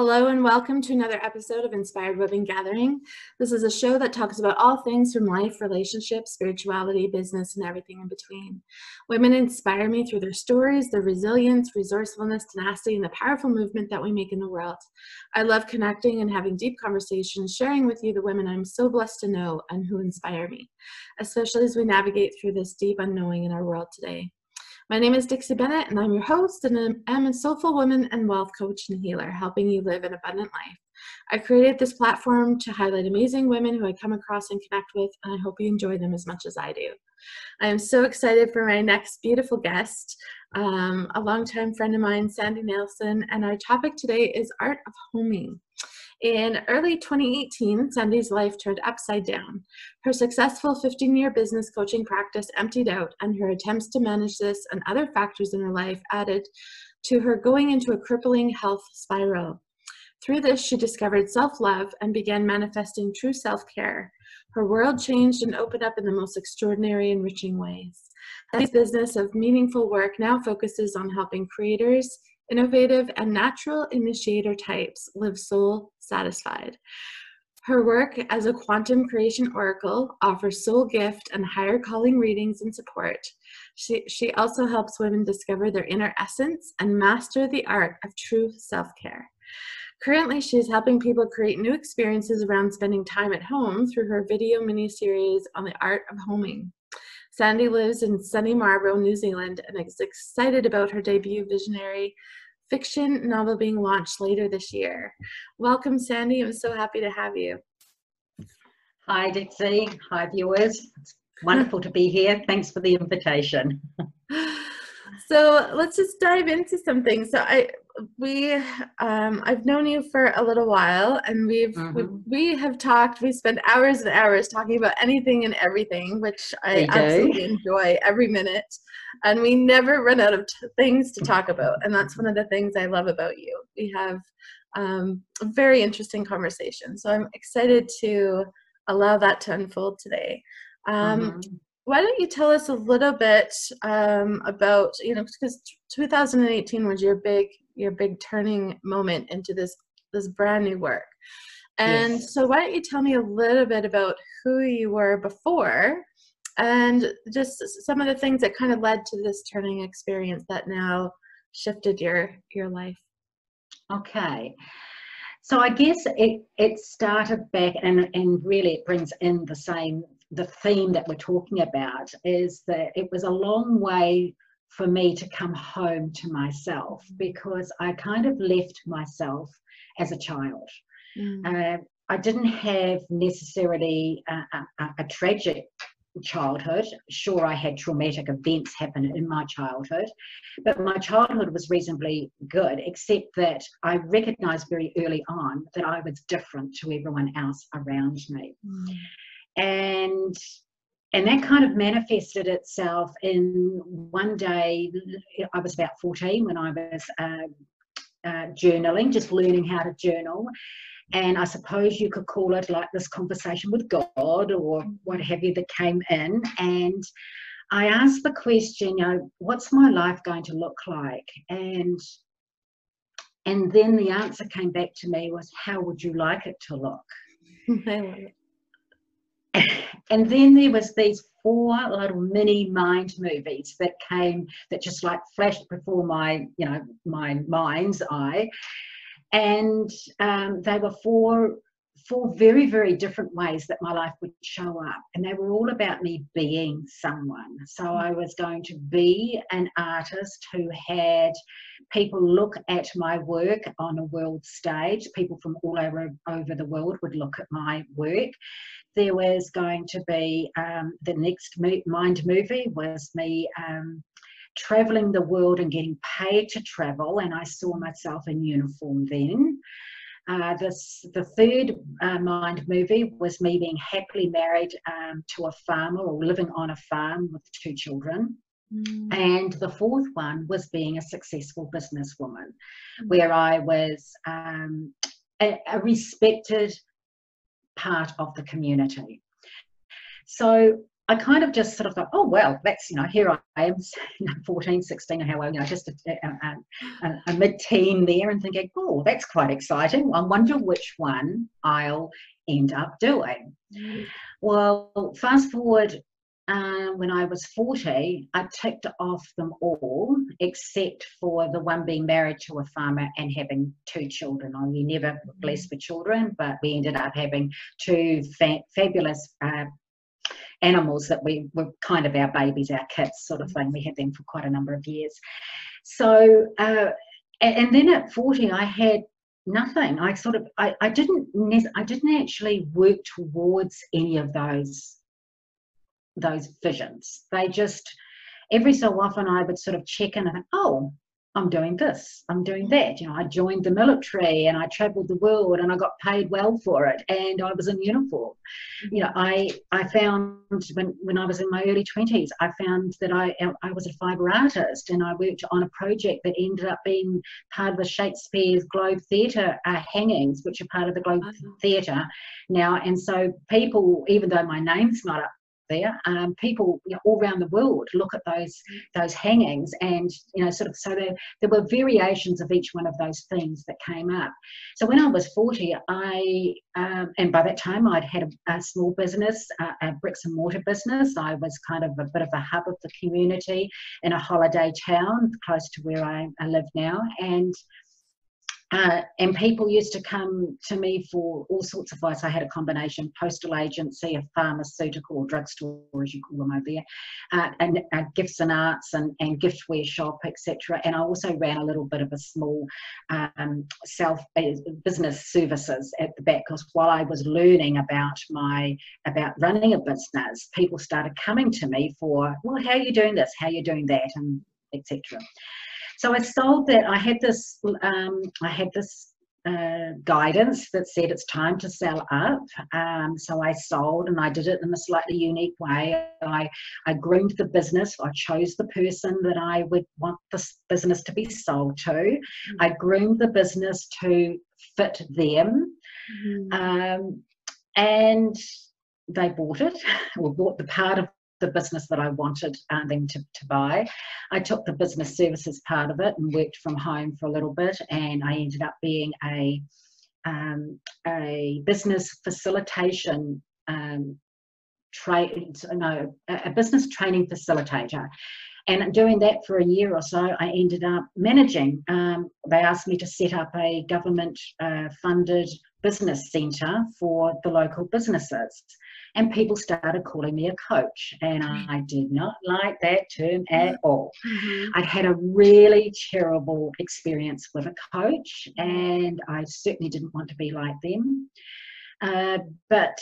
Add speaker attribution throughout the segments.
Speaker 1: Hello and welcome to another episode of Inspired Women Gathering. This is a show that talks about all things from life, relationships, spirituality, business, and everything in between. Women inspire me through their stories, their resilience, resourcefulness, tenacity, and the powerful movement that we make in the world. I love connecting and having deep conversations, sharing with you the women I'm so blessed to know and who inspire me, especially as we navigate through this deep unknowing in our world today. My name is Dixie Bennett, and I'm your host, and I'm a soulful woman and wealth coach and healer, helping you live an abundant life. I created this platform to highlight amazing women who I come across and connect with, and I hope you enjoy them as much as I do. I am so excited for my next beautiful guest, um, a longtime friend of mine, Sandy Nelson, and our topic today is art of homing. In early 2018, Sandy's life turned upside down. Her successful 15 year business coaching practice emptied out, and her attempts to manage this and other factors in her life added to her going into a crippling health spiral. Through this, she discovered self love and began manifesting true self care. Her world changed and opened up in the most extraordinary, enriching ways. Sandy's business of meaningful work now focuses on helping creators, innovative, and natural initiator types live soul satisfied. Her work as a quantum creation oracle offers soul gift and higher calling readings and support. She, she also helps women discover their inner essence and master the art of true self care. Currently, she is helping people create new experiences around spending time at home through her video mini-series on the art of homing. Sandy lives in sunny Marlborough, New Zealand, and is excited about her debut visionary fiction novel being launched later this year. Welcome, Sandy. I'm so happy to have you.
Speaker 2: Hi, Dixie. Hi, viewers. It's wonderful to be here. Thanks for the invitation.
Speaker 1: so let's just dive into something. So I we um, I've known you for a little while, and we've mm-hmm. we, we, have talked. We spent hours and hours talking about anything and everything, which I absolutely enjoy every minute. And we never run out of t- things to talk about, and that's one of the things I love about you. We have um, a very interesting conversation, so I'm excited to allow that to unfold today. Um, mm-hmm why don't you tell us a little bit um, about you know because 2018 was your big your big turning moment into this this brand new work. And yes. so why don't you tell me a little bit about who you were before and just some of the things that kind of led to this turning experience that now shifted your your life.
Speaker 2: Okay. So i guess it it started back and and really it brings in the same the theme that we're talking about is that it was a long way for me to come home to myself because I kind of left myself as a child. Mm. Uh, I didn't have necessarily a, a, a, tragic childhood. Sure, I had traumatic events happen in my childhood, but my childhood was reasonably good, except that I recognized very early on that I was different to everyone else around me. Mm. And and that kind of manifested itself in one day i was about 14 when i was uh, uh, journaling just learning how to journal. And i suppose you could call it like this conversation with god or what have you that came in. And i asked the question you know what's my life going to look like? And and then the answer came back to me was how would you like it to look and then there was these four little mini mind movies that came that just like flashed before my you know my mind's eye. And um, they were four four very very different ways that my life would show up. And they were all about me being someone. So i was going to be an artist who had people look at my work on a world stage. People from all over over the world would look at my work there was going to be um, the next mind movie was me um, traveling the world and getting paid to travel and i saw myself in uniform then uh, this, the third uh, mind movie was me being happily married um, to a farmer or living on a farm with two children. Mm. And the fourth one was being a successful businesswoman, mm. where I was um, a, a respected part of the community. So I kind of just sort of thought, oh, well, that's, you know, here I am, you know, 14, 16, or how old, you know, just a, a, a, a mid teen there and thinking, oh, that's quite exciting. I wonder which one I'll end up doing. Mm-hmm. Well, fast forward um, when I was 40, I ticked off them all except for the one being married to a farmer and having two children. I was never mm-hmm. blessed with children, but we ended up having two fa- fabulous uh, animals that we were kind of our babies, our kids, sort of thing. We had them for quite a number of years. So, uh, and, and then at 40, I had nothing. I sort of, I, I didn't, I didn't actually work towards any of those, those visions. They just, every so often I would sort of check in and think, oh, I'm doing this, I'm doing that. You know, I joined the military and I traveled the world and I got paid well for it and I was in uniform. You know, I I found when, when I was in my early 20s, I found that I I was a fibre artist and I worked on a project that ended up being part of the Shakespeare's Globe Theatre uh, hangings, which are part of the Globe uh-huh. Theatre now. And so people, even though my name's not up there. Um, people you know, all around the world look at those those hangings, and you know, sort of. So there there were variations of each one of those themes that came up. So when I was forty, I um, and by that time I'd had a, a small business, a, a bricks and mortar business. I was kind of a bit of a hub of the community in a holiday town close to where I, I live now, and uh, and people used to come to me for all sorts of advice. I had a combination postal agency, a pharmaceutical or drugstore, as you call them over there, uh, and uh, gifts and arts and, and giftware shop, etc. And I also ran a little bit of a small um, self uh, business services at the back because while I was learning about my about running a business, people started coming to me for, well, how are you doing this? How are you doing that? And etc. So I sold that. I had this. Um, I had this uh, guidance that said it's time to sell up. Um, so I sold and I did it in a slightly unique way. I, I groomed the business. I chose the person that I would want this business to be sold to. Mm-hmm. I groomed the business to fit them. Mm-hmm. Um, and they bought it or bought the part of the business that I wanted uh, them to, to buy. I took the business services part of it and worked from home for a little bit, and I ended up being a um, a business facilitation um, trade no a business training facilitator and doing that for a year or so i ended up managing um, they asked me to set up a government uh, funded business centre for the local businesses and people started calling me a coach and mm-hmm. i did not like that term at all mm-hmm. i had a really terrible experience with a coach and i certainly didn't want to be like them uh, but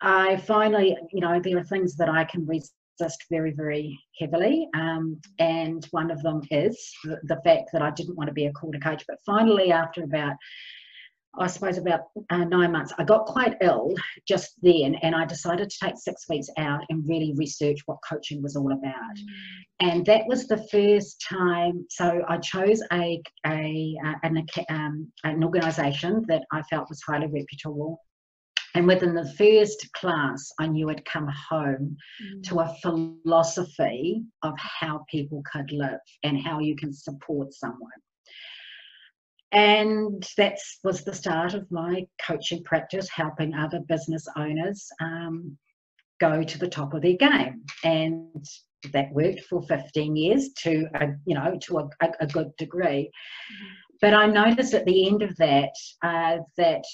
Speaker 2: i finally you know there are things that i can resist very, very heavily. Um, and one of them is the, the, fact that I didn't want to be a quarter coach. But finally, after about I suppose about uh, nine months, I got quite ill just then, and I decided to take six weeks out and really research what coaching was all about. Mm. And that was the first time. So I chose a, a uh, an, um, an organisation that I felt was highly reputable. And within the first class, I knew I'd come home mm. to a philosophy of how people could live and how you can support someone and that was the start of my coaching practice helping other business owners um, go to the top of their game. And that worked for 15 years to a, you know to a, a good degree. But i noticed at the end of that uh, that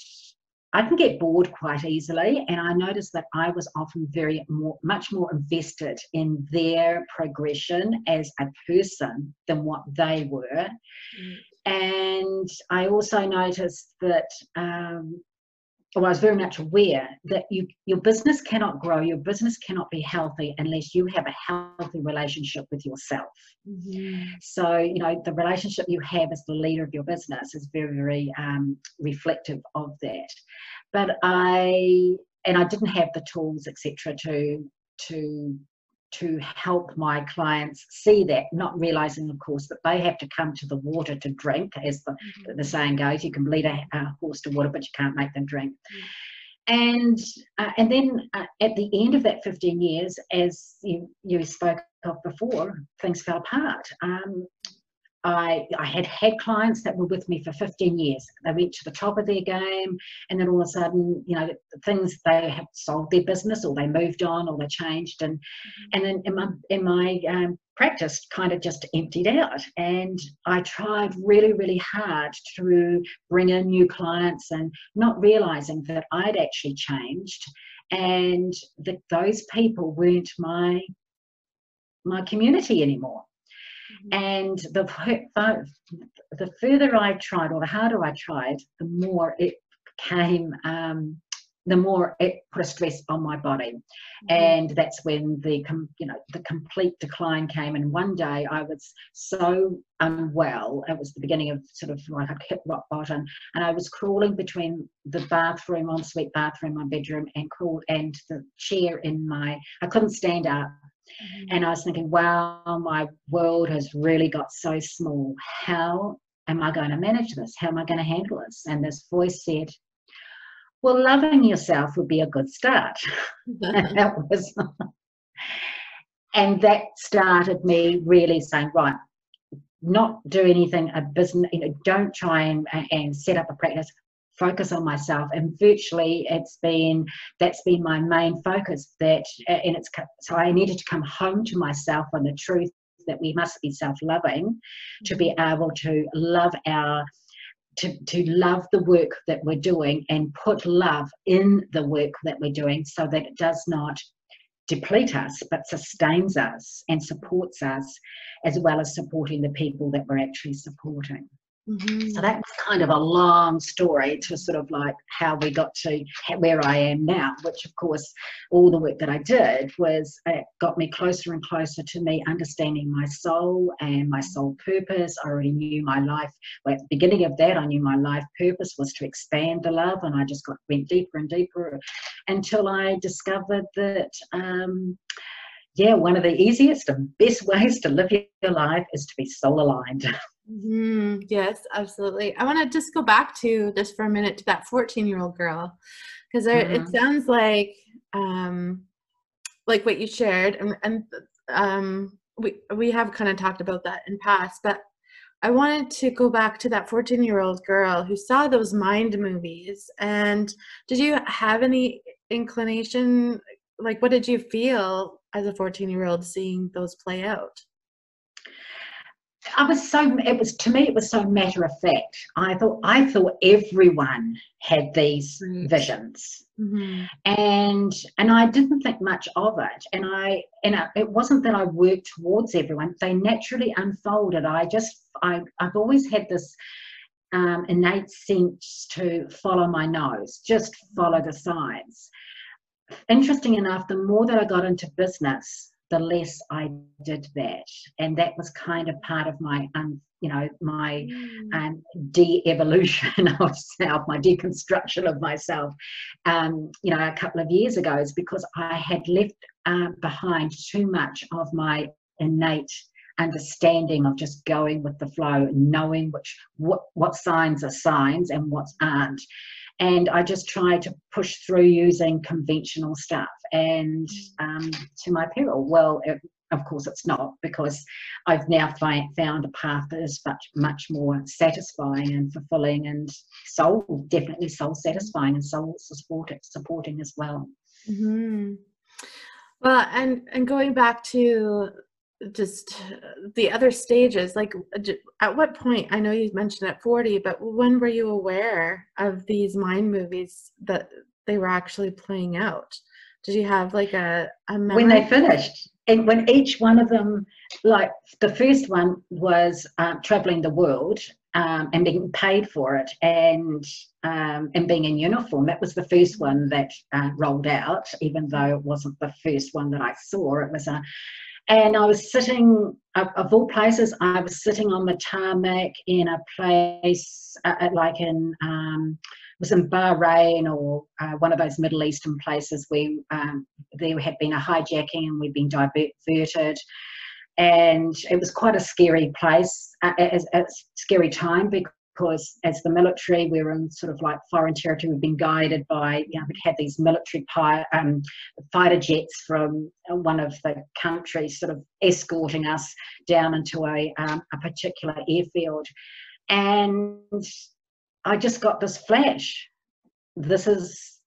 Speaker 2: I can get bored quite easily, and I noticed that I was often very more, much more invested in their progression as a person than what they were. Mm and I also noticed that um, well, I was very much aware that you, your business cannot grow, your business cannot be healthy unless you have a healthy relationship with yourself. Mm-hmm. So, you know, the relationship you have as the leader of your business is very, very um, reflective of that. But I, and I didn't have the tools, etc., to to to help my clients see that, not realizing, of course, that they have to come to the water to drink, as the, mm-hmm. the saying goes. You can lead a, a, horse to water, but you can't make them drink. Mm-hmm. and uh, and then uh, at the end of that 15 years, as you, you spoke of before, things fell apart. Um, I, I had had clients that were with me for 15 years. They went to the top of their game, and then all of a sudden, you know, things they have sold their business, or they moved on, or they changed, and mm-hmm. and then in my in my um, practice kind of just emptied out. And I tried really, really hard to bring in new clients, and not realizing that I'd actually changed, and that those people weren't my my community anymore Mm-hmm. And the, the further I tried, or the harder I tried, the more it came, um, the more it put a stress on my body. Mm-hmm. And that's when the, you know, the complete decline came. And one day I was so unwell. It was the beginning of sort of like I hit rock bottom, and I was crawling between the bathroom, ensuite bathroom, my bedroom, and crawled and the chair in my. I couldn't stand up Mm-hmm. And I was thinking, wow, my world has really got so small. How am I going to manage this? How am I going to handle this? And this voice said, well, loving yourself would be a good start. and that was, and that started me really saying, right, not do anything a business, you know, don't try and, and set up a practice focus on myself and virtually it's been that's been my main focus that and it's so i needed to come home to myself on the truth that we must be self-loving to be mm-hmm. able to love our to, to love the work that we're doing and put love in the work that we're doing so that it does not deplete us but sustains us and supports us as well as supporting the people that we're actually supporting Mm-hmm. So that's kind of a long story to sort of like how we got to where I am now, which of course all the work that I did was it uh, got me closer and closer to me understanding my soul and my soul purpose. I already knew my life. Well, at the beginning of that, I knew my life purpose was to expand the love, and I just got went deeper and deeper until I discovered that. Um, yeah, one of the easiest and best ways to live your life is to be soul aligned.
Speaker 1: Mm-hmm. Yes, absolutely. I want to just go back to just for a minute to that 14 year old girl because mm-hmm. it sounds like um, like what you shared and, and um, we we have kind of talked about that in past but I wanted to go back to that 14 year old girl who saw those mind movies and did you have any inclination like what did you feel as a 14 year old seeing those play out
Speaker 2: I was so it was to me it was so matter of fact. I thought I thought everyone had these right. visions, mm-hmm. and and I didn't think much of it. And I and it wasn't that I worked towards everyone; they naturally unfolded. I just I I've always had this um, innate sense to follow my nose, just follow the signs. Interesting enough, the more that I got into business, the less I did that. And that was kind of part of my, um, you know, my mm. um, de-evolution of self, my deconstruction of myself, um, you know, a couple of years ago is because I had left uh, behind too much of my innate understanding of just going with the flow, knowing which what what signs are signs and what aren't and I just tried to push through using conventional stuff. And um, to my peril, well, it, of course, it's not because I've now fi- found a path that is much much more satisfying and fulfilling, and soul definitely soul satisfying and soul supporting supporting as well.
Speaker 1: Mm-hmm. Well, and and going back to just the other stages like at what point i know you mentioned at 40 but when were you aware of these mind movies that they were actually playing out? Did you have like a, a
Speaker 2: when they finished and when each one of them like the first one was um, traveling the world um, and being paid for it and um, and being in uniform that was the first one that uh, rolled out even though it wasn't the first one that i saw. It was a and I was sitting, of all places, I was sitting on the tarmac in a place uh, like in, um, was in Bahrain or uh, one of those Middle Eastern places where um, there had been a hijacking and we'd been diverted. And it was quite a scary place, a, a, a scary time because because as the military, we're in sort of like foreign territory. We've been guided by, you know, we had these military pi- um, fighter jets from one of the countries sort of escorting us down into a, um, a particular airfield. And I just got this flash. This is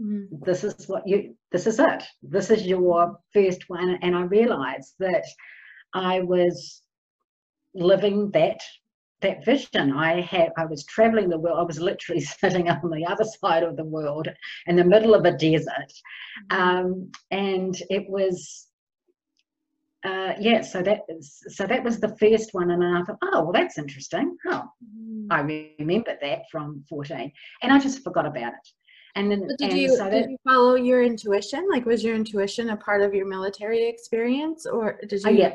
Speaker 2: mm. this is what you this is it. This is your first one. And I realized that I was living that that vision. I had I was traveling the world. I was literally sitting on the other side of the world in the middle of a desert, mm-hmm. um, and it was. Uh, yeah, so that was so that was the first one, and I thought, oh, well, that's interesting. Oh, mm. I remember that from fourteen, and I just forgot about it. And then,
Speaker 1: did
Speaker 2: and
Speaker 1: you
Speaker 2: so
Speaker 1: did you follow your intuition? Like, was your intuition a part of your military experience, or did
Speaker 2: oh,
Speaker 1: you?
Speaker 2: Oh, yeah,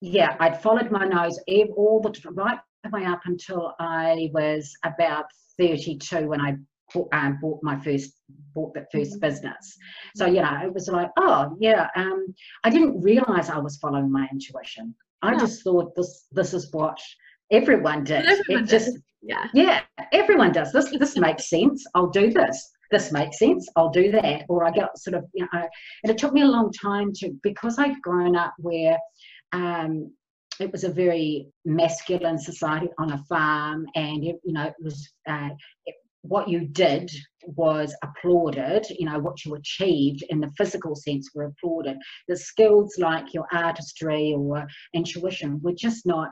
Speaker 2: yeah. I'd followed my nose all the right way up until I was about 32 when I bought, um, bought my first bought that first mm-hmm. business. So you know, it was like, oh yeah, um, I didn't realize I was following my intuition. I yeah. just thought this this is what everyone did.
Speaker 1: Everyone
Speaker 2: it just
Speaker 1: yeah
Speaker 2: yeah everyone does this. This makes sense. I'll do this. This makes sense. I'll do that. Or I got sort of you know, and it took me a long time to because I'd grown up where. Um, it was a very masculine society on a farm, and it, you know it was uh, it, what you did was applauded. You know what you achieved in the physical sense were applauded. The skills like your artistry or intuition were just not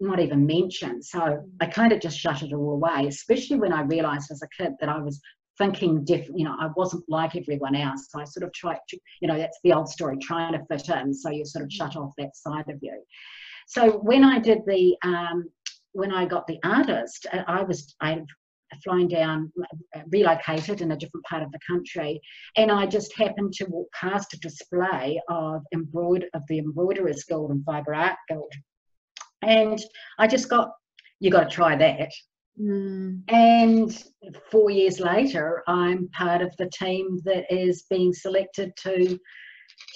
Speaker 2: not even mentioned. So I kind of just shut it all away, especially when I realized as a kid that I was thinking different, you know, I wasn't like everyone else. So I sort of tried to, you know, that's the old story, trying to fit in. So you sort of shut off that side of you. So when I did the, um, when I got the artist, uh, I was, I flown down, uh, relocated in a different part of the country, and I just happened to walk past a display of embroider of the Embroiderers Guild and Fibre Art Guild, and I just got, you got to try that. Mm. And four years later, I'm part of the team that is being selected to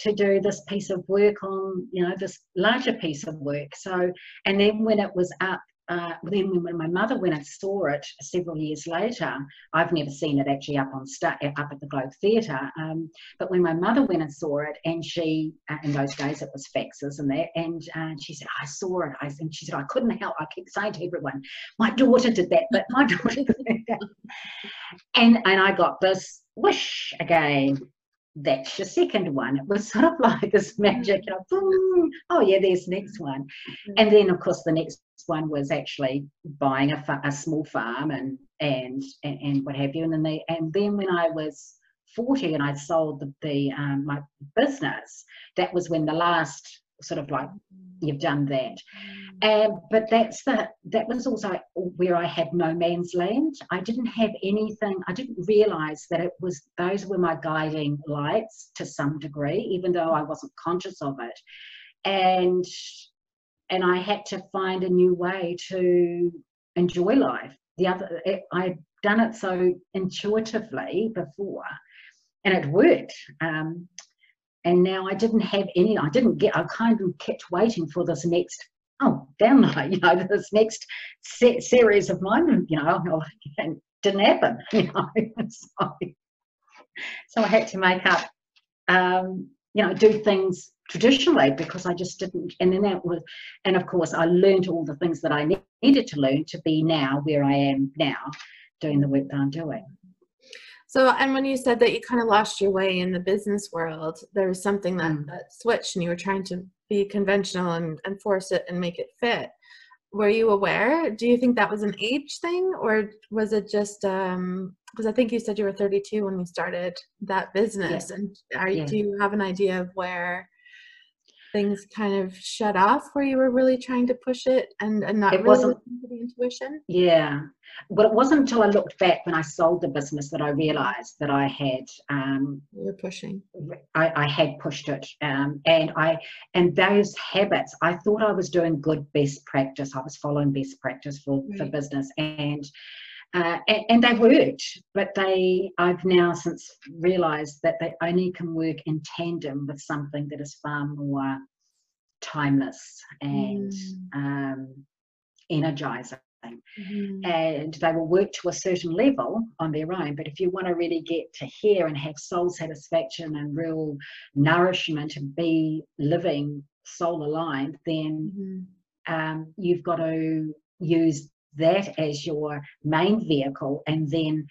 Speaker 2: to do this piece of work on, you know, this larger piece of work. So, and then when it was up, uh, then when my mother went and saw it several years later, I've never seen it actually up on sta- up at the Globe Theatre. Um, but when my mother went and saw it, and she uh, in those days it was faxes and that, and uh, she said I saw it. I and she said I couldn't help. I kept saying to everyone, my daughter did that, but my daughter did that. and and I got this wish again that's your second one. It was sort of like this magic, you know, boom, oh yeah, there's next one. Mm-hmm. And then of course the next one was actually buying a, a small farm and, and, and and what have you. And then they and then when I was 40 and I sold the, the um, my business, that was when the last sort of like you've done that. And but that's the that was also where i had no man's land. I didn't have anything. I didn't realize that it was those were my guiding lights to some degree even though i wasn't conscious of it. And and i had to find a new way to enjoy life. The other i'd done it so intuitively before and it worked. Um, and now I didn't have any, I didn't get, I kind of kept waiting for this next, oh, download, you know, this next set, series of mine, you know, and didn't happen, you know. so, so I had to make up, um, you know, do things traditionally because I just didn't. And then that was, and of course, I learned all the things that I needed to learn to be now where I am now, doing the work that I'm doing.
Speaker 1: So, and when you said that you kind of lost your way in the business world, there was something that, mm. that switched and you were trying to be conventional and, and force it and make it fit. Were you aware? Do you think that was an age thing or was it just, um, because I think you said you were 32 when you started that business and are, do you have an idea of where things kind of shut off where you were really trying to push it and, and not it really wasn't the intuition?
Speaker 2: Yeah. But it wasn't until i looked back when i sold the business that i realized that i had um
Speaker 1: you're pushing.
Speaker 2: I, I had pushed it um and i and those habits i thought i was doing good best practice. I was following best practice for right. for business. And uh, and, and, they worked, but they I've now since realised that they only can work in tandem with something that is far more timeless and mm. um, energizing. Mm-hmm. And they will work to a certain level on their own. But if you want to really get to here and have soul satisfaction and real nourishment and be living soul aligned, then mm-hmm. um, you've got to use that as your main vehicle and then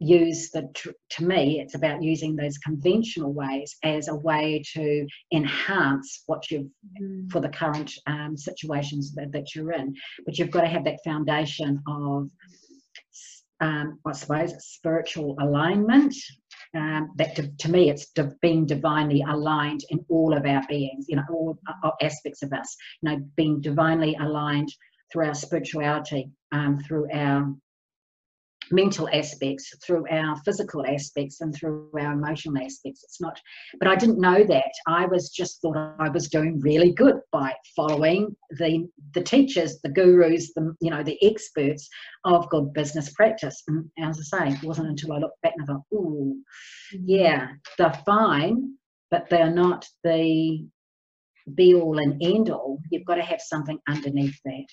Speaker 2: use the to me it's about using those conventional ways as a way to enhance what you've mm. for the current um, situations that, that you're in but you've got to have that foundation of um, I suppose spiritual alignment um, that to, to, me it's being divinely aligned in all of our beings you know all, all aspects of us you know being divinely aligned through our spirituality um, through our mental aspects through our physical aspects and through our emotional aspects. It's not but i didn't know that. I was just thought i was doing really good by following the the teachers the gurus the you know the experts of good business practice. And as i say it wasn't until i looked back and i thought ooh yeah they're fine but they're not the be all and end all. You've got to have something underneath that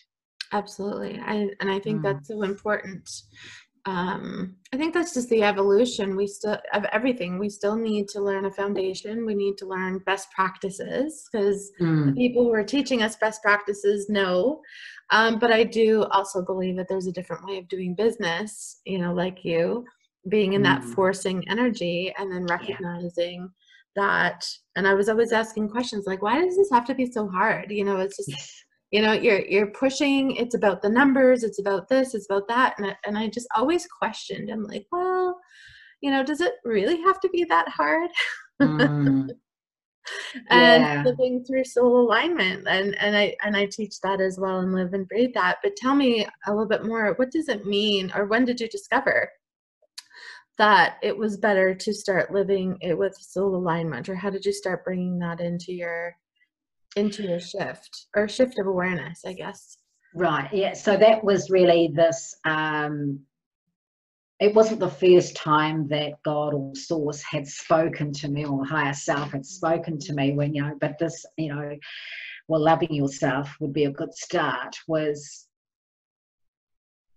Speaker 1: absolutely I, and i think mm. that's so important um i think that's just the evolution we still of everything we still need to learn a foundation we need to learn best practices because mm. the people who are teaching us best practices know um, but i do also believe that there's a different way of doing business you know like you being in mm. that forcing energy and then recognizing yeah. that and i was always asking questions like why does this have to be so hard you know it's just you know you're you're pushing it's about the numbers it's about this it's about that and I, and I just always questioned i'm like well you know does it really have to be that hard mm. and yeah. living through soul alignment and and i and i teach that as well and live and breathe that but tell me a little bit more what does it mean or when did you discover that it was better to start living it with soul alignment or how did you start bringing that into your into your shift or shift of awareness, I guess.
Speaker 2: Right. Yeah. So that was really this. Um, it wasn't the first time that God or Source had spoken to me or higher self had spoken to me when, you know, but this, you know, well, loving yourself would be a good start was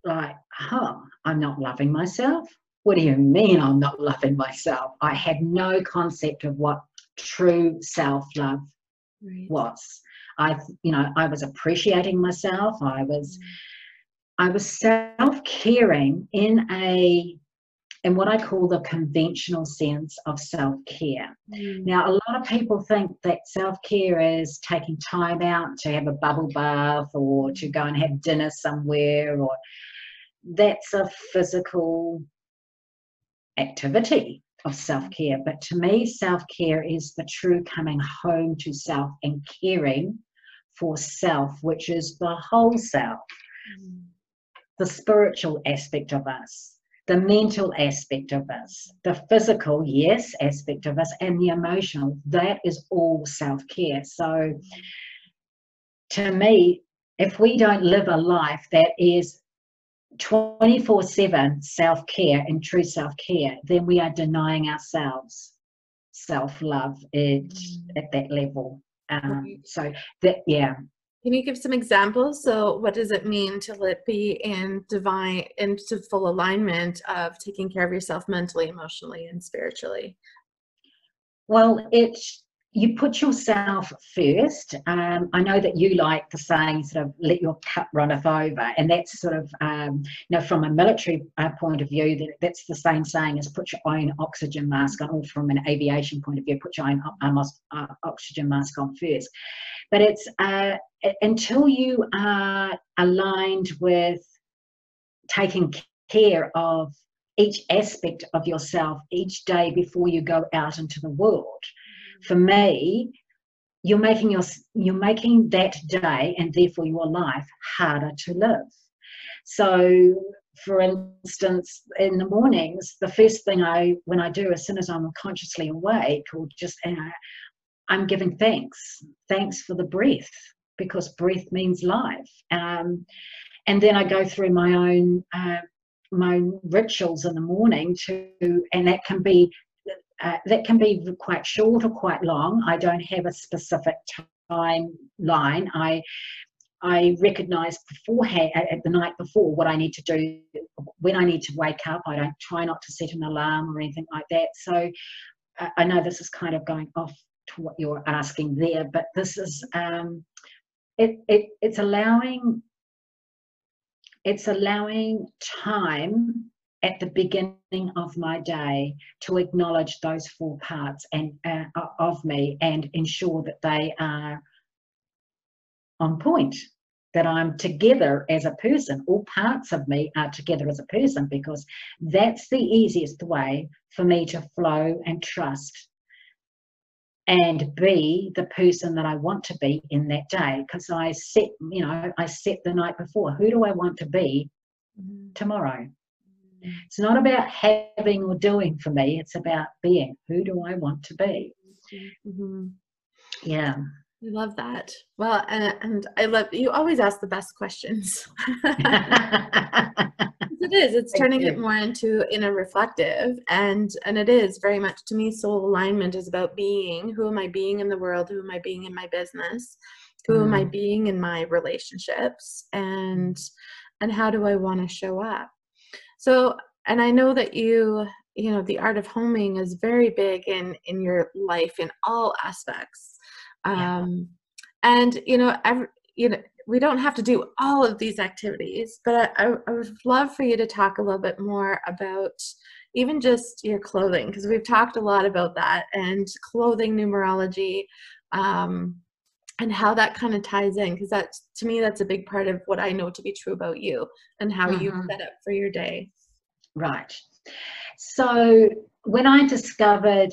Speaker 2: like, huh, I'm not loving myself. What do you mean I'm not loving myself? I had no concept of what true self love right. was. I, you know, I was appreciating myself. I was, mm. I was self-caring in a in what I call the conventional sense of self care. Mm. Now, a lot of people think that self care is taking time out to have a bubble bath or to go and have dinner somewhere, or that's a physical activity of self care. But to me, self care is the true coming home to self and caring for self, which is the whole self, mm. the spiritual aspect of us, the mental aspect of us, the physical, yes, aspect of us, and the emotional. That is all self care. So to me, if we don't live a life that is 24 7 self care and true self care, then we are denying ourselves self love mm. at that level. Um, so, that, yeah.
Speaker 1: Can you give some examples? So, what does it mean to let be in divine, into full alignment of taking care of yourself mentally, emotionally, and spiritually?
Speaker 2: Well, it's you put yourself first. Um, I know that you like the saying, sort of, let your cup runneth over, and that's sort of, um, you know, from a military uh, point of view, that that's the same saying as put your own oxygen mask on, or from an aviation point of view, put your own uh, uh, oxygen mask on first. But it's uh, until you are aligned with taking care of each aspect of yourself each day before you go out into the world for me, you're making your you're making that day and therefore your life harder to live. So for instance, in the mornings, the first thing I when I do as soon as I'm consciously awake or just I'm giving thanks. Thanks for the breath because breath means life. Um, and then I go through my own uh, my rituals in the morning to, and that can be uh, that can be quite short or quite long. I don't have a specific timeline. I I recognize beforehand at the night before what I need to do when I need to wake up. I don't try not to set an alarm or anything like that. So I know this is kind of going off to what you're asking there, but this is um, it, it it's allowing it's allowing time at the beginning of my day to acknowledge those four parts and uh, of me and ensure that they are on point that I'm together as a person. All parts of me are together as a person because that's the easiest way for me to flow and trust and be the person that I want to be in that day. Because I set, you know, I set the night before. Who do I want to be mm-hmm. tomorrow? Mm-hmm. It's not about having or doing for me, it's about being. Who do I want to be? Mm-hmm. Yeah.
Speaker 1: I love that. Well, and, and I love you always ask the best questions. it is. It's turning it more into inner reflective, and and it is very much to me. Soul alignment is about being. Who am I being in the world? Who am I being in my business? Who mm. am I mm. being in my relationships? And and how do I want to show up? So, and I know that you you know the art of homing is very big in in your life in all aspects um, and you know every, you know we don't have to do all of these activities but I, I would love for you to talk a little bit more about even just your clothing because we've talked a lot about that and clothing numerology um, and how that kind of ties in because that's to me that's a big part of what i know to be true about you and how mm-hmm. you set up for your day
Speaker 2: right so when i discovered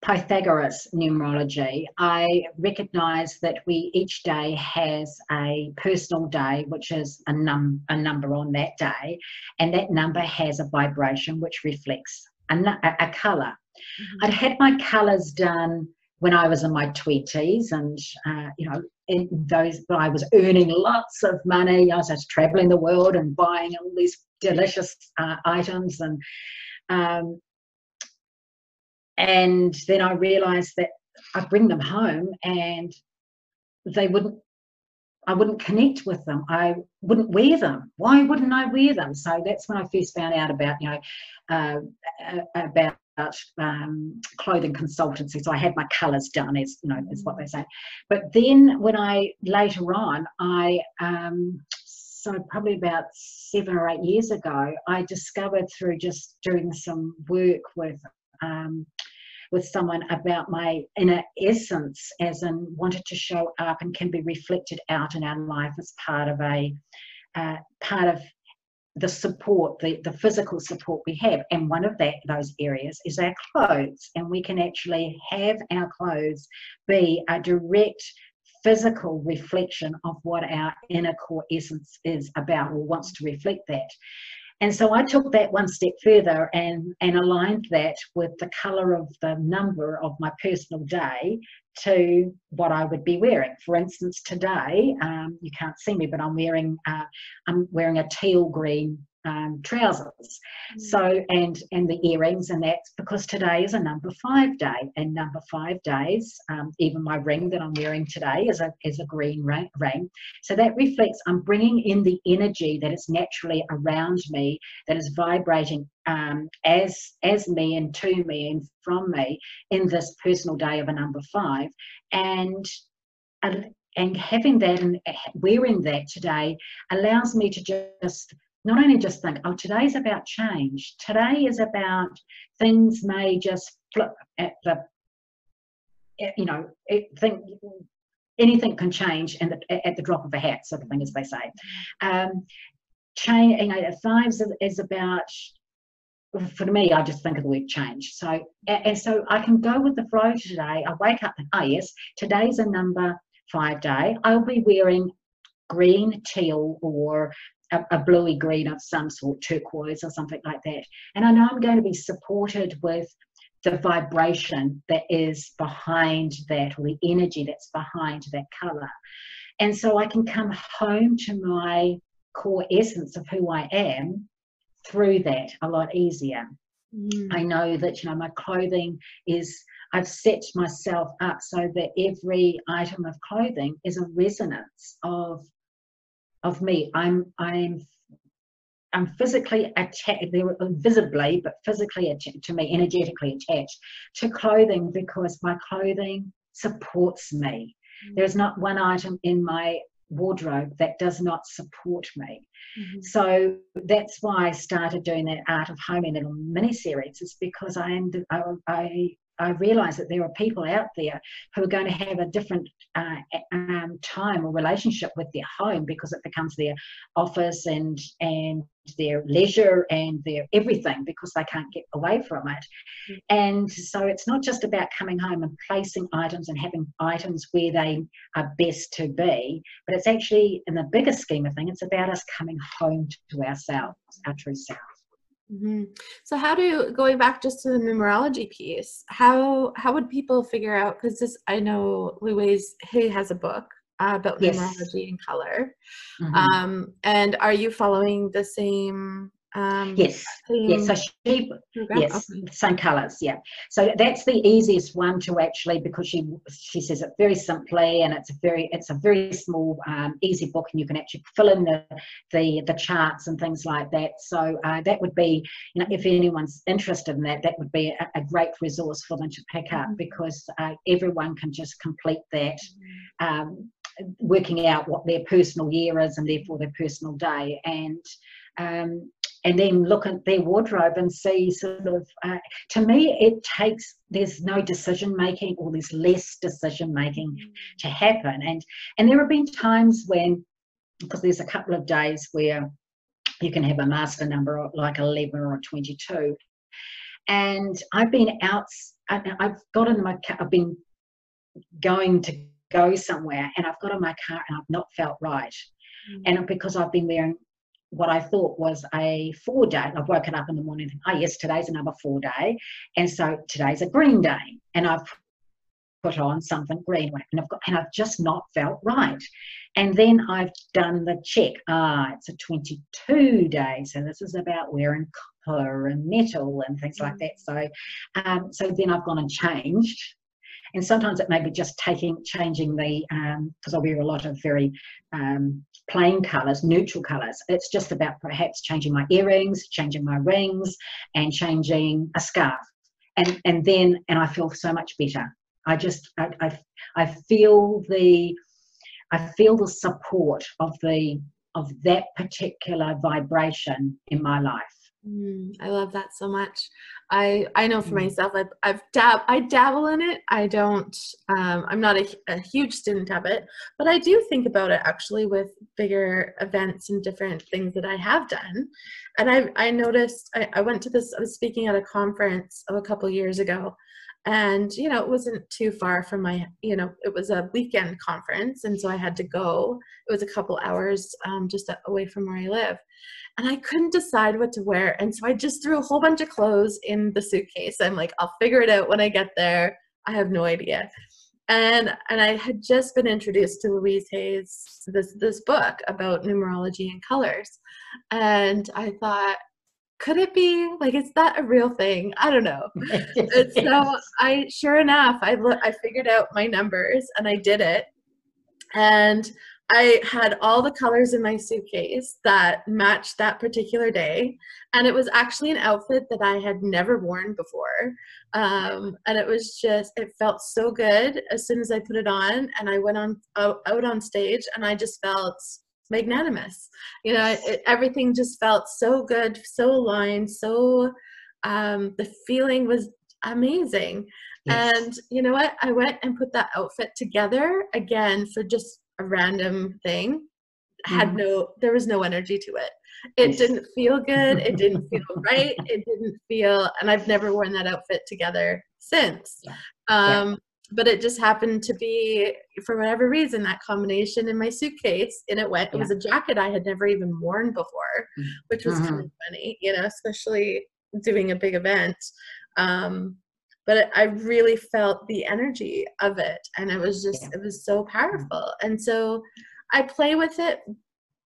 Speaker 2: Pythagoras numerology, I recognize that we each day has a personal day, which is a, num- a number on that day, and that number has a vibration which reflects a, a, color. Mm-hmm. I'd had my colors done when I was in my twenties, and uh, you know, in those I was earning lots of money. I was just traveling the world and buying all these delicious uh, items, and um, and then I realized that I bring them home and they wouldn't I wouldn't connect with them. I wouldn't wear them. Why wouldn't I wear them? So that's when I first found out about, you know, uh, about um, clothing consultancy. So I had my colours done, as you know, is what they say. But then when I later on, I um, so probably about seven or eight years ago, I discovered through just doing some work with um, with someone about my inner essence, as in wanted to show up and can be reflected out in our life as part of a uh, part of the support, the, the physical support we have. And one of that those areas is our clothes. And we can actually have our clothes be a direct physical reflection of what our inner core essence is about or wants to reflect that. And so I took that one step further and, and aligned that with the colour of the number of my personal day to what I would be wearing. For instance, today um, you can't see me, but I'm wearing uh, I'm wearing a teal green um, trousers. Mm. So and and the earrings and that's because today is a number five day and number five days. Um, even my ring that I'm wearing today is a is a green ring. So that reflects I'm bringing in the energy that is naturally around me that is vibrating um, as as me and to me and from me in this personal day of a number five and. and having that and wearing that today allows me to just not only just think, oh, today's about change. Today is about things may just flip at the, you know, think anything can change and at the drop of a hat, sort of thing, as they say. Um, change, you know, fives is about for me, I just think of the word change. So, and so I can go with the flow today. I wake up and, oh, yes, today's a number five day. I'll be wearing green, teal, or a, a, bluey green of some sort, turquoise or something like that. And I know I'm going to be supported with the vibration that is behind that, or the energy that's behind that colour. And so I can come home to my core essence of who I am through that a lot easier. Mm. I know that you know my clothing is I've set myself up so that every item of clothing is a resonance of of me. I'm I'm I'm physically attached, they're visibly, but physically attached to me, energetically attached to clothing because my clothing supports me. Mm-hmm. There is not one item in my wardrobe that does not support me. Mm-hmm. So that's why I started doing that Art of Homing little mini series, is because I, am, I, I I realize that there are people out there who are going to have a different uh, um, time or relationship with their home because it becomes their office and and their leisure and their everything because they can't get away from it. Mm. And so it's not just about coming home and placing items and having items where they are best to be, but it's actually in the bigger scheme of things, it's about us coming home to ourselves, our true self.
Speaker 1: Mm-hmm. So how do going back just to the numerology piece? How how would people figure out? Because this I know Louise Hay has a book uh, about yes. numerology and color. Mm-hmm. Um, and are you following the same
Speaker 2: um, yes, yes. So she, yes, same colours. Yeah. So that's the easiest one to actually because she she says it very simply and it's a very it's a very small um, easy book and you can actually fill in the the the charts and things like that. So uh, that would be you know if anyone's interested in that that would be a, a great resource for them to pick up mm-hmm. because uh, everyone can just complete that. Mm-hmm. Um, working out what their personal year is and therefore their personal day and um, and then look at their wardrobe and see sort of uh, to me it takes there's no decision making or there's less decision making to happen. And and there have been times when because there's a couple of days where you can have a master number like 11 or 22 and i've been out i've got in my car i've been going to go somewhere and i've got in my car and i've not felt right. Mm. and because i've been wearing what I thought was a four day. I've woken up in the morning, oh yes, today's another four day, and so today's a green day, and I've put on something green, and I've got, and I've just not felt right, and then I've done the check. Ah, it's a 22 day, so this is about wearing copper and metal and things like that. So, um, so then I've gone and changed and sometimes it may be just taking changing the because um, I wear a lot of very um, plain colors, neutral colors. It's just about perhaps changing my earrings, changing my rings, and changing a scarf. And, and then, and I feel so much better. I just, I, I, I feel the, I feel the support of the, of that particular vibration in my life.
Speaker 1: Mm, I love that so much. I I know for mm. myself, I've I've dab I dabble in it. I don't. Um, I'm not a, a, huge student of it, but I do think about it actually with bigger events and different things that I have done. And I I noticed I, I went to this. I was speaking at a conference of a couple years ago, and you know it wasn't too far from my you know it was a weekend conference and so i had to go it was a couple hours um, just away from where i live and i couldn't decide what to wear and so i just threw a whole bunch of clothes in the suitcase. I'm like i'll figure it out when i get there. I have no idea. And and i had just been introduced to louise hay's this this book about numerology and colors. And i thought could it be? Like is that a real thing? I don't know. So i sure enough i lo- i figured out my numbers and i did it. And i had all the colors in my suitcase that matched that particular day and it was actually an outfit that i had never worn before um, and it was just it felt so good as soon as i put it on and i went on out, out on stage and i just felt magnanimous. You know, it, everything just felt so good, so aligned, so um, the feeling was amazing. Yes. And you know what? I went and put that outfit together again for just a random thing. Had mm-hmm. no, there was no energy to it. It didn't feel good. It didn't feel right. It didn't feel, and I've never worn that outfit together since. Yeah. Um, yeah but it just happened to be for whatever reason that combination in my suitcase and it went yeah. it was a jacket i had never even worn before mm. which was kind of mm-hmm. funny you know especially doing a big event um, but i really felt the energy of it and it was just yeah. it was so powerful and so i play with it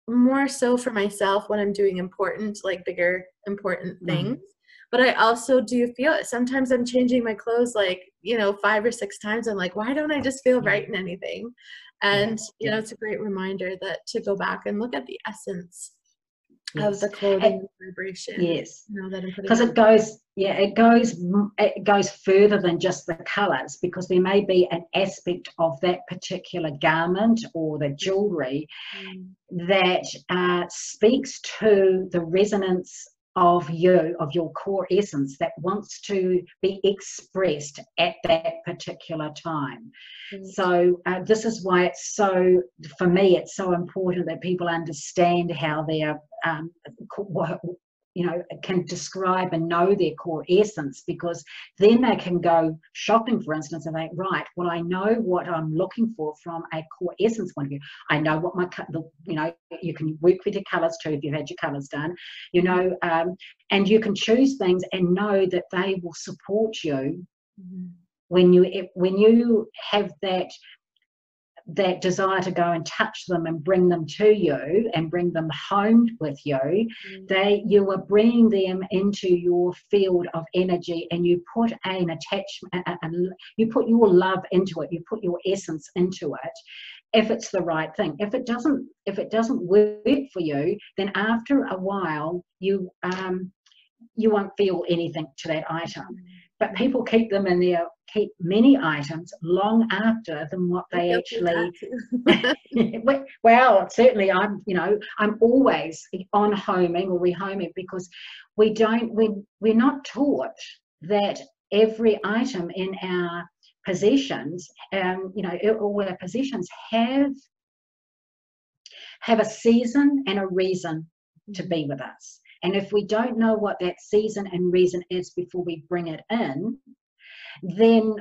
Speaker 1: more so for myself when i'm doing important like bigger important mm-hmm. things mm but I also do feel it. Sometimes I'm changing my clothes like, you know, five or six times. I'm like, why don't I just feel right in anything? And you know, it's a great reminder that to go back and look at the essence of
Speaker 2: Yes.
Speaker 1: the clothing and vibration.
Speaker 2: Yes.
Speaker 1: You know, that I'm putting
Speaker 2: because it goes yeah it goes it goes further than just the colors because there may be an aspect of that particular garment or the jewelry
Speaker 1: Mm,
Speaker 2: that uh, speaks to the resonance of you of your core essence that wants to be expressed at that particular time
Speaker 1: right.
Speaker 2: so uh, this is why it's so for me it's so important that people understand how their um, you know can describe and know their core essence because then they can go shopping for instance and think right well i know what i'm looking for from a core essence point of view i know what my the you know you can work with your colors too if you've had your colors done you know um, and you can choose things and know that they will support you
Speaker 1: Mhm.
Speaker 2: when you when you have that that desire to go and touch them and bring them to you and bring them home with you
Speaker 1: Mm,
Speaker 2: they you are bringing them into your field of energy and you put an attachment a- a- a- you put your love into it you put your essence into it if it's the right thing. If it doesn't if it doesn't work for you then after a while you um you won't feel anything to that item but people keep them in their keep many items long after than what they actually well- well certainly i'm you know i'm always on homing or rehoming because we don't we we're not taught that every item in our possessions um you know all our possessions have have a season and a reason to be with us and if we don't know what that season and reason is before we bring it in then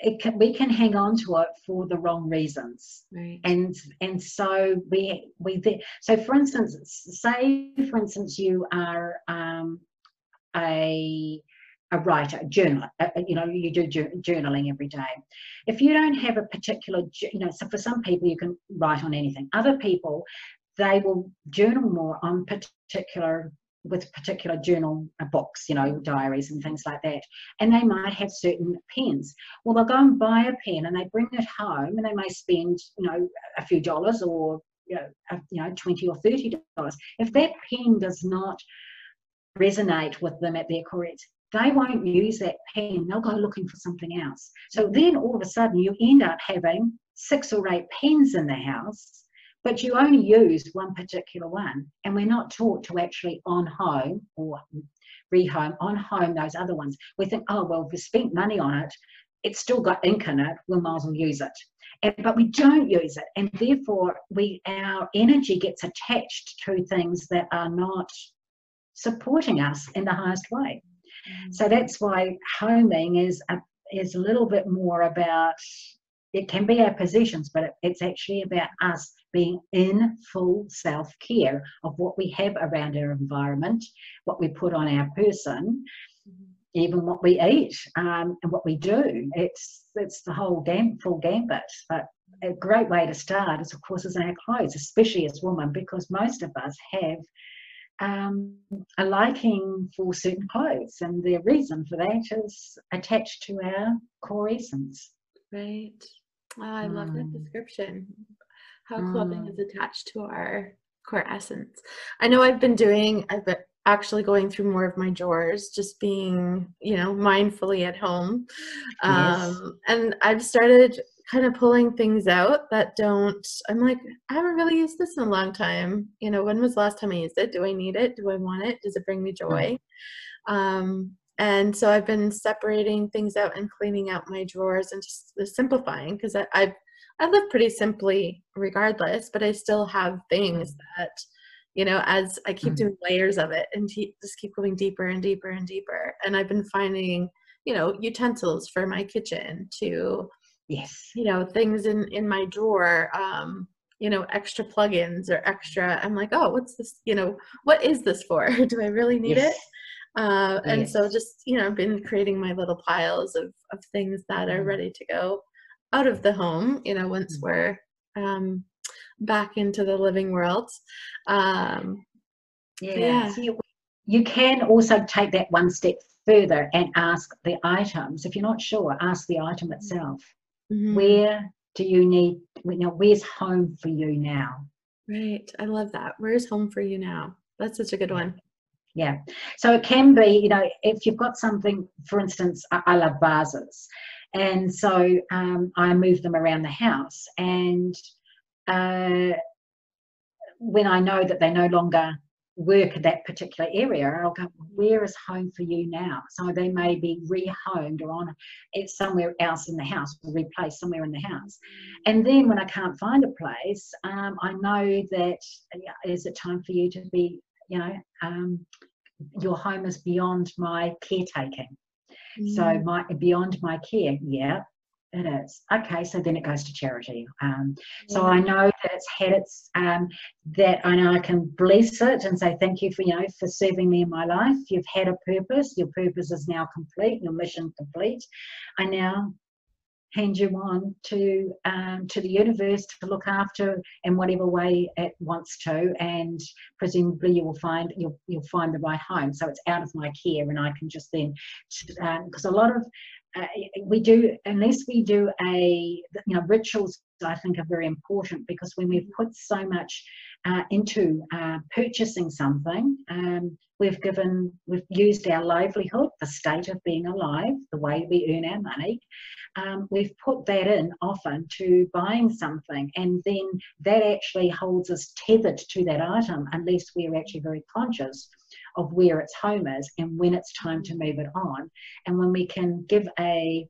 Speaker 2: it can, we can hang on to it for the wrong reasons.
Speaker 1: Right.
Speaker 2: and and so we we so for instance say for instance you are um, a a writer a journaler uh, uh, you know you do jour- journaling every day. If you don't have a particular you know so for some people you can write on anything. Other people they will journal more on particular with particular journal uh, books you know diaries and things like that. And they might have certain pens. Well they'll go and buy a pen and they bring it home and they may spend you know a few dollars or you know, a, you know 20 or 30 dollars. If that pen does not resonate with them at their core they won't use that pen. They'll go looking for something else. So then all of a sudden you end up having six or eight pens in the house but you only use one particular one and we're not taught to actually on home or rehome on home those other ones. We think oh well if we spent money on it it's still got ink in it we might as well use it. And, but we don't use it and therefore we our energy gets attached to things that are not supporting us in the highest way.
Speaker 1: Mm,
Speaker 2: so that's why homing is a, is a little bit more about it can be our possessions, but it, it's actually about us being in full self care of what we have around our environment, what we put on our person,
Speaker 1: mhm.
Speaker 2: even what we eat um, and what we do. It's it's the whole gam- full gambit. But a great way to start is, of course, is our clothes, especially as women, because most of us have um, a liking for certain clothes, and the reason for that is attached to our core essence.
Speaker 1: Right. Oh, I love that
Speaker 2: Mm.
Speaker 1: description. How clothing
Speaker 2: Mm.
Speaker 1: is attached to our core essence. I know I've been doing, I've been actually going through more of my drawers, just being, you know, mindfully at home.
Speaker 2: Yes.
Speaker 1: Um, and I've started kind of pulling things out that don't, I'm like, I haven't really used this in a long time. You know, when was the last time I used it? Do I need it? Do I want it? Does it bring me joy? Um, and so I've been separating things out and cleaning out my drawers and just simplifying because I, I live pretty simply regardless, but I still have things that you know as I keep
Speaker 2: Mm.
Speaker 1: doing layers of it and te- just keep going deeper and deeper and deeper. And I've been finding you know utensils for my kitchen to
Speaker 2: Yes.
Speaker 1: you know things in in my drawer um you know extra plugins or extra i'm like oh what's this you know what is this for do i really need
Speaker 2: yes.
Speaker 1: it uh, and so just you know i've been creating my little piles of of things that are
Speaker 2: Mm.
Speaker 1: ready to go out of the home you know once
Speaker 2: Mm.
Speaker 1: we're um back into the living world um
Speaker 2: Yeah.
Speaker 1: yeah.
Speaker 2: So you, you can also take that one step further and ask the items. If you're not sure, ask the item itself.
Speaker 1: mhm,
Speaker 2: Where do you need you know where's home for you now
Speaker 1: right i love that where's home for you now that's such a good one
Speaker 2: yeah so it can be you know if you've got something for instance i, I love vases and so um, i move them around the house and uh, when i know that they no longer work in that particular area I'll go, where is home for you now? So they may be rehomed or on it's somewhere else in the house or replaced somewhere in the house. And then when I can't find a place, um, I know that is it time for you to be, you know, um, your home is beyond my caretaking. Mm. So my beyond my care, yeah, it is. Okay, so then it goes to charity. Um, so I know that it's had its, um, that I know I can bless it and say thank you for, you know, for serving me in my life. You've had a purpose. Your purpose is now complete. Your mission complete. I now hand you on to um, to the universe to look after in whatever way it wants to, and presumably you will find you'll you'll find the right home. So it's out of my care, and I can just then because um, a lot of uh, we do unless we do a you know rituals i think are very important because when we've put so much uh, into uh, purchasing something um, we've given we've used our livelihood the state of being alive the way we earn our money um, we've put that in often to buying something. And then that actually holds us tethered to that item unless we're actually very conscious of where its home is and when it's time to move it on. And when we can give a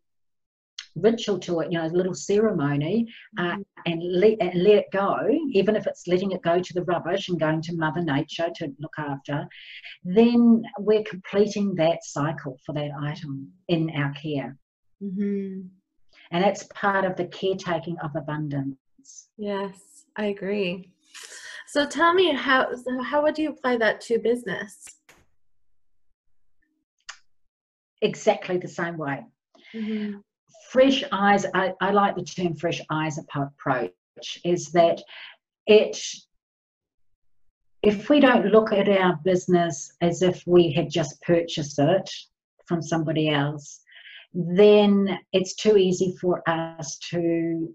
Speaker 2: ritual to it, you know, a little ceremony, uh, mm-hmm. and, let, and let it go, even if it's letting it go to the rubbish and going to Mother Nature to look after, then we're completing that cycle for that item in our care. Mm-hmm. And that's part of the caretaking of abundance.
Speaker 1: Yes, I agree. So tell me how how would you apply that to business?
Speaker 2: Exactly the same way. Mm-hmm. Fresh eyes, I, I like the term fresh eyes approach, is that it if we don't look at our business as if we had just purchased it from somebody else, then it's too easy for us to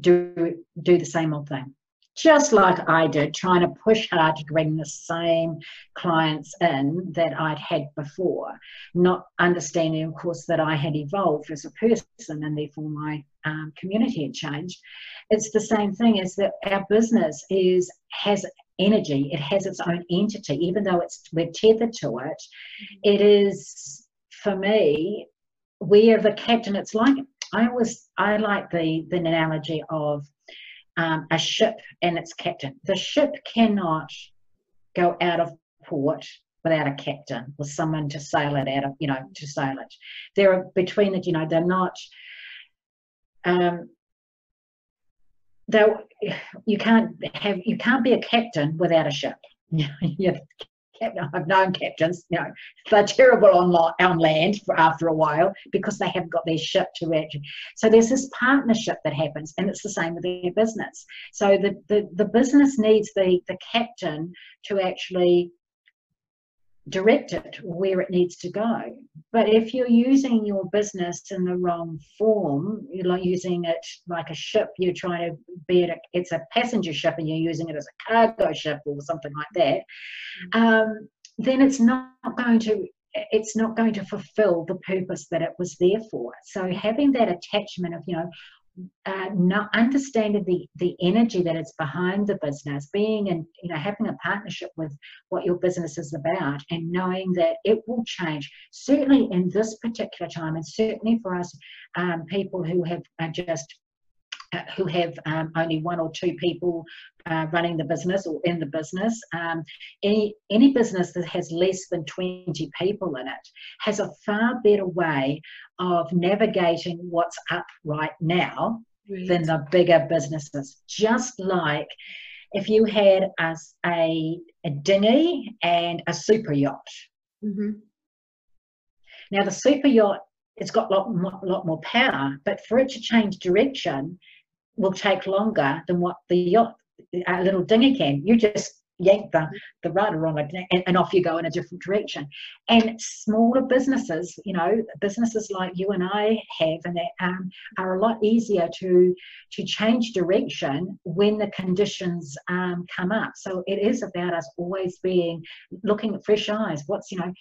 Speaker 2: do do the same old thing just like I did, trying to push hard to bring the same clients in that I'd had before, not understanding, of course, that I had evolved as a person and therefore my um, community had changed. It's the same thing as that our business is has energy, it has its own entity, even though it's we're tethered to it. It is for me, we are the captain. It's like I always I like the the analogy of um, a ship and its captain. The ship cannot go out of port without a captain or someone to sail it out of, you know, to sail it. There are between it, you know, they're not. Um, though you can't have you can't be a captain without a ship. you I've known captains, you know, they're terrible on, on land for after a while because they haven't got their ship to actually. So there's this partnership that happens, and it's the same with their business. So the, the, the business needs the, the captain to actually direct it where it needs to go. But if you're using your business in the wrong form, you're like using it like a ship, you're trying to be it, a, it's a passenger ship and you're using it as a cargo ship or something like that, um, then it's not going to it's not going to fulfill the purpose that it was there for. So having that attachment of, you know, uh, not understanding the the energy that is behind the business, being and you know having a partnership with what your business is about, and knowing that it will change. Certainly in this particular time, and certainly for us um, people who have just who have um, only one or two people uh, running the business or in the business. Um, any any business that has less than 20 people in it has a far better way of navigating what's up right now right. than the bigger businesses. Just like if you had a, a, a dinghy and a super yacht. Mm-hmm. Now the super yacht it's got a lot, lot more power, but for it to change direction, will take longer than what the yacht, little dinghy can. You just yank the, the rudder on it and, and off you go in a different direction. And smaller businesses, you know, businesses like you and I have, and that um, are a lot easier to to change direction when the conditions um, come up. So it is about us always being looking at fresh eyes. What's you know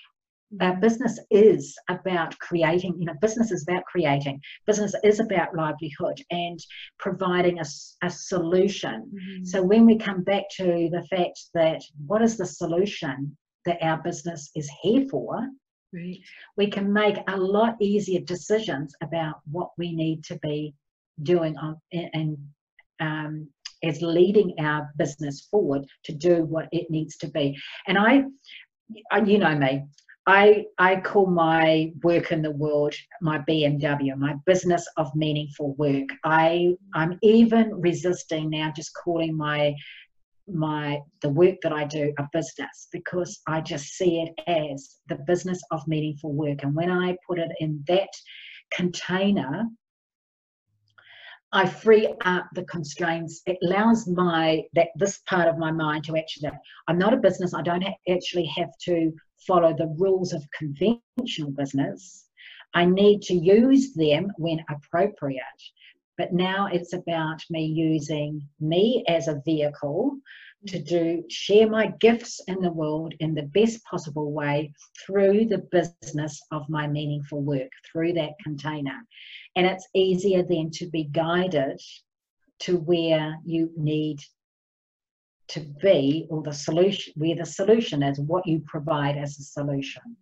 Speaker 2: our business is about creating you know business is about creating business is about livelihood and providing a, a solution mm-hmm. so when we come back to the fact that what is the solution that our business is here for right. we can make a lot easier decisions about what we need to be doing on and um, as leading our business forward to do what it needs to be and i you know me I, I call my work in the world my BMW, my business of meaningful work. I, I'm even resisting now just calling my my the work that I do a business because I just see it as the business of meaningful work. And when I put it in that container, I free up the constraints. It allows my that this part of my mind to actually. I'm not a business. I don't ha- actually have to follow the rules of conventional business. I need to use them when appropriate. But now it's about me using me as a vehicle to do share my gifts in the world in the best possible way through the business of my meaningful work through that container. And it's easier then to be guided to where you need to be or the solution where the solution is what you provide as a solution.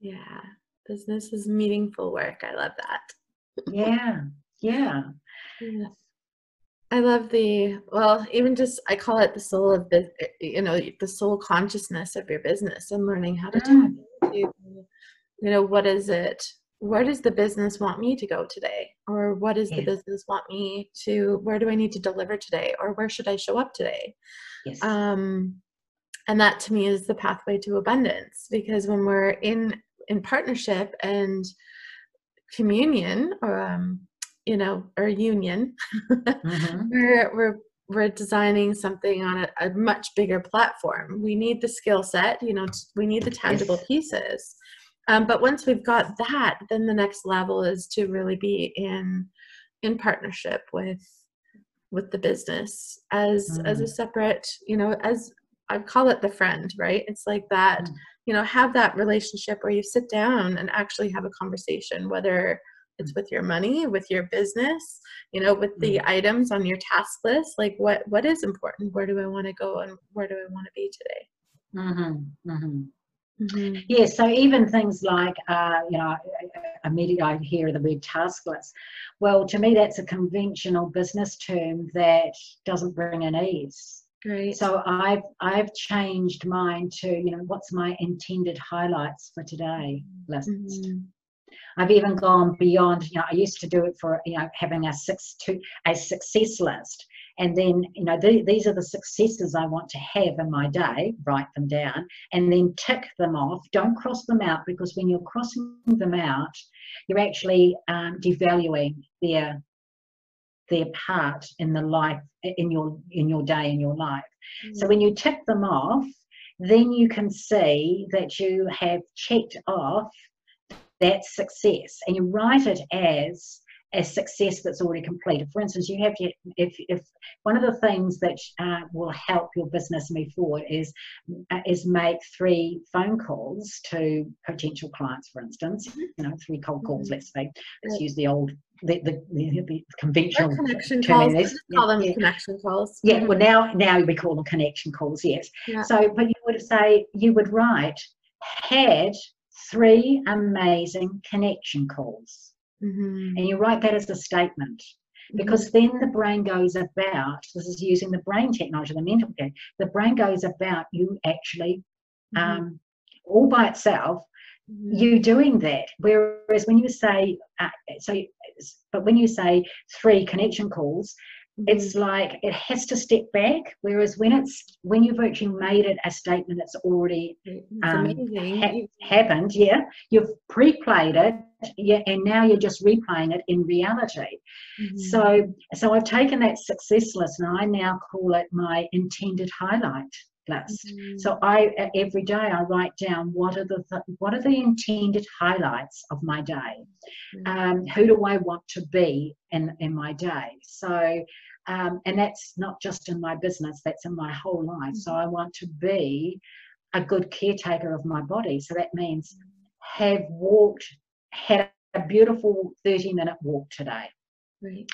Speaker 1: Yeah business is meaningful work. I love that.
Speaker 2: Yeah yeah. Yeah
Speaker 1: I love the well, even just I call it the soul of the you know the soul consciousness of your business and learning how to mm. tap into you know what is it where does the business want me to go today or what does yes. the business want me to where do i need to deliver today or where should i show up today yes. um, and that to me is the pathway to abundance because when we're in in partnership and communion or um, you know or union mm-hmm. we're we're we're designing something on a, a, much bigger platform we need the skill set you know we need the tangible pieces um, but once we've got that, then the next level is to really be in in partnership with with the business as mm. as a mm. separate, you know, as I call it the friend, right? It's like that, mm. you know, have that relationship where you sit down and actually have a conversation, whether it's with your money, with your business, you know, with the mm. items on your task list. Like, what what is important? Where do I want to go, and where do I want to be today?
Speaker 2: Mm-hmm. Mm-hmm. Mm-hmm. Yeah, so even things like, uh, you know, immediately I hear the word task list. Well, to me, that's a conventional business term that doesn't bring an ease.
Speaker 1: Great.
Speaker 2: So I've I've changed mine to, you know, what's my intended highlights for today list. Mm-hmm. I've even gone beyond, you know, I used to do it for, you know, having a six to a success list. And then you know the, these are the successes i want to have in my day write them down and then tick them off. Don't cross them out because when you're crossing them out you're actually um, devaluing their their part in the life in your in your day in your life. Mm. so when you tick them off then you can see that you have checked off that success and you write it as a success that's already completed. For instance, you have to, if, if one of the things that uh, will help your business move forward is uh, is make three phone calls to potential clients, for instance, mm-hmm. you know, three cold calls. Mm-hmm. Let's say, let's use the old the, the, the, conventional
Speaker 1: or connection calls. call them yeah. connection calls.
Speaker 2: Yeah, well now now we call them connection calls. Yes. Yeah. So, but you would say you would write had three amazing connection calls Mm-hmm. And you write that as a statement mm-hmm. because then the brain goes about this is using the brain technology the mental care the brain goes about you actually mm-hmm. um, all by itself mm-hmm. you doing that whereas when you say uh, so but when you say three connection calls it's like it has to step back whereas when it's when you've actually made it a statement it's already um, ha- happened yeah you've pre-played it yeah and now you're just replaying it in reality.
Speaker 1: Mhm.
Speaker 2: so so i've taken that success list and i now call it my intended highlight list
Speaker 1: Mhm.
Speaker 2: so I every day I write down what are the th- what are the intended highlights of my day.
Speaker 1: Mhm.
Speaker 2: Um, who do I want to be in in my day? So um, and that's not just in my business; that's in my whole life. So I want to be a good caretaker of my body. So that means have walked, had a beautiful thirty minute walk today
Speaker 1: Right.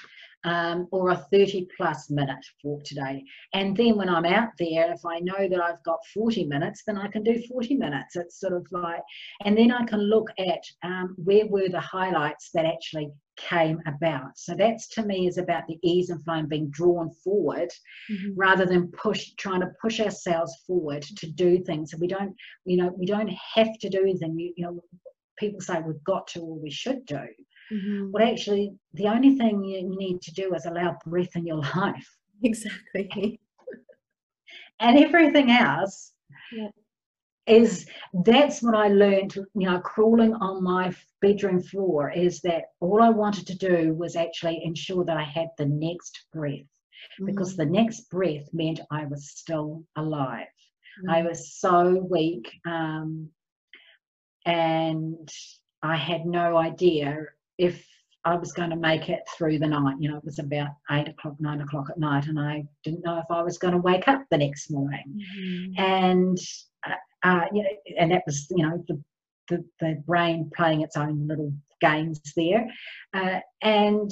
Speaker 2: Um, or a 30 plus minute walk today. And then when I'm out there, if I know that I've got 40 minutes, then I can do 40 minutes. It's sort of like, and then I can look at um, where were the highlights that actually came about. So that's to me is about the ease and flow and being drawn forward
Speaker 1: Mhm.
Speaker 2: rather than push trying to push ourselves forward to do things. And we don't, you know, we don't have to do anything. We, you know, people say we've got to or we should do.
Speaker 1: Mhm.
Speaker 2: Well, actually, the only thing you need to do is allow breath in your life,
Speaker 1: Exactly.
Speaker 2: and everything else
Speaker 1: Yeah.
Speaker 2: is that's what I learned. You know, crawling on my bedroom floor is that all I wanted to do was actually ensure that I had the next breath because
Speaker 1: Mhm.
Speaker 2: the next breath meant I was still alive. I
Speaker 1: Mhm.
Speaker 2: was so weak, um, and I had no idea if I was going to make it through the night. You know, it was about eight o'clock, nine o'clock at night, and I didn't know if I was going to wake up the next morning.
Speaker 1: Mhm.
Speaker 2: And uh, uh, you know, and that was you know the the, the brain playing its own little games there, uh, and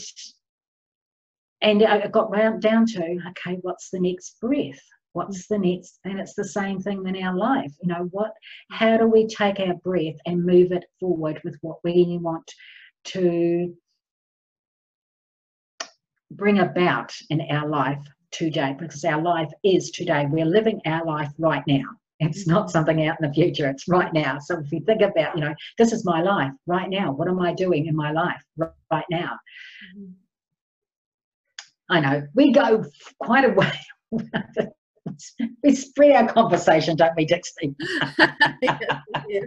Speaker 2: and I got round down to okay, what's the next breath? What's the next? And it's the same thing in our life. You know, what? How do we take our breath and move it forward with what we want to bring about in our life today? Because our life is today. We're living our life right now. It's not something out in the future. It's right now. So if you think about, you know, this is my life right now. What am I doing in my life right now?
Speaker 1: Mhm.
Speaker 2: I know we go quite a way. we spread our conversation, don't we, Dixie?
Speaker 1: We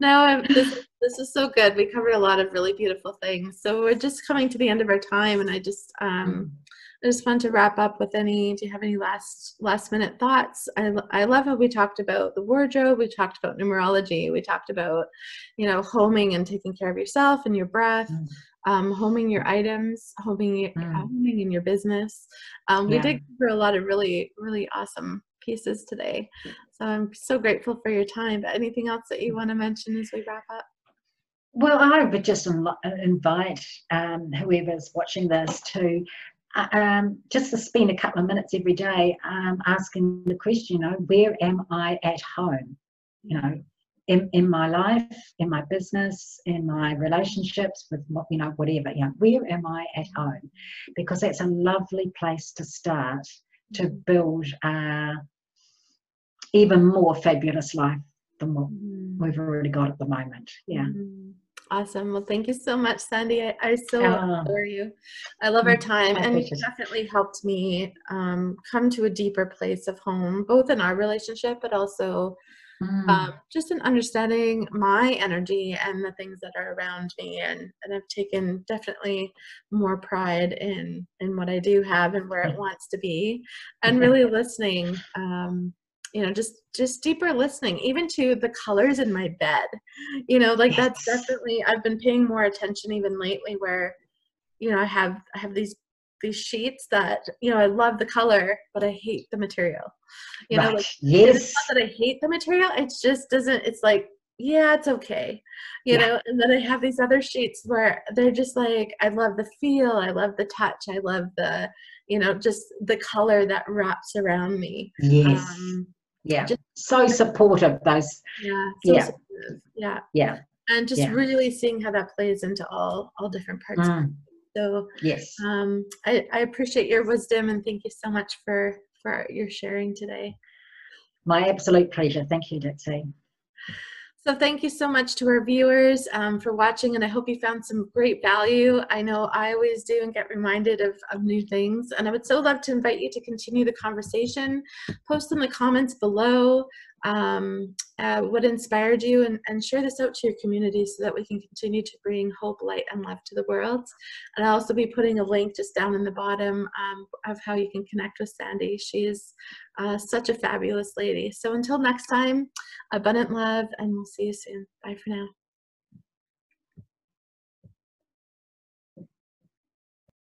Speaker 1: no, I'm, this, this is so good. We covered a lot of really beautiful things. So we're just coming to the end of our time, and I just um, I just want to wrap up with any. Do you have any last last minute thoughts? I I love how we talked about the wardrobe. We talked about numerology. We talked about you know homing and taking care of yourself and your breath.
Speaker 2: Mm.
Speaker 1: Um, homing your items, homing your,
Speaker 2: Mm.
Speaker 1: homing in your business. Um, we
Speaker 2: Yeah.
Speaker 1: did cover a lot of really really awesome pieces today. So I'm so grateful for your time. But anything else that you want to mention as we wrap up?
Speaker 2: Well, I would just invi- invite um, whoever's watching this to uh, um, just to spend a couple of minutes every day um, asking the question, you know, where am I at home? You know, in, in my life, in my business, in my relationships with, you know, whatever, you know, where am I at home? Because that's a lovely place to start to build a even more fabulous life than what
Speaker 1: Mhm.
Speaker 2: we've already got at the moment. Yeah.
Speaker 1: Mhm. Awesome. Well, thank you so much, Sandy. I, I so
Speaker 2: Ah.
Speaker 1: adore you. I love our
Speaker 2: Mm,
Speaker 1: time, and you definitely helped me um, come to a deeper place of home, both in our relationship, but also
Speaker 2: Mm.
Speaker 1: um, just in understanding my energy and the things that are around me. And, and I've taken definitely more pride in in what I do have and where it wants to be, and really listening. Um, you know, just just deeper listening, even to the colors in my bed. You know, like that's definitely I've been paying more attention even lately, where you know I have I have these these sheets that you know I love the color, but I hate the material. You know, like and it's not that I hate the material, it just doesn't, it's like, yeah, it's okay. You
Speaker 2: Yeah.
Speaker 1: know, and then I have these other sheets where they're just like, I love the feel, I love the touch, I love the, you know, just the color that wraps around me.
Speaker 2: yes.
Speaker 1: Um,
Speaker 2: yeah.
Speaker 1: just-
Speaker 2: so supportive. Those.
Speaker 1: yeah, so
Speaker 2: Yeah.
Speaker 1: supportive. Yeah.
Speaker 2: Yeah.
Speaker 1: And just
Speaker 2: Yeah.
Speaker 1: really seeing how that plays into all all different parts.
Speaker 2: Mm.
Speaker 1: So
Speaker 2: yes.
Speaker 1: um, I, I appreciate your wisdom and thank you so much for for your sharing today.
Speaker 2: My absolute pleasure. Thank you, Dixie.
Speaker 1: So thank you so much to our viewers um, for watching, and I hope you found some great value. I know I always do and get reminded of, of new things, and I would so love to invite you to continue the conversation. Post in the comments below um, uh, what inspired you and, and share this out to your community so that we can continue to bring hope, light, and love to the world. And I'll also be putting a link just down in the bottom um, of how you can connect with Sandy. She is uh, such a fabulous lady. So until next time, abundant love, and we'll see you soon. Bye for now.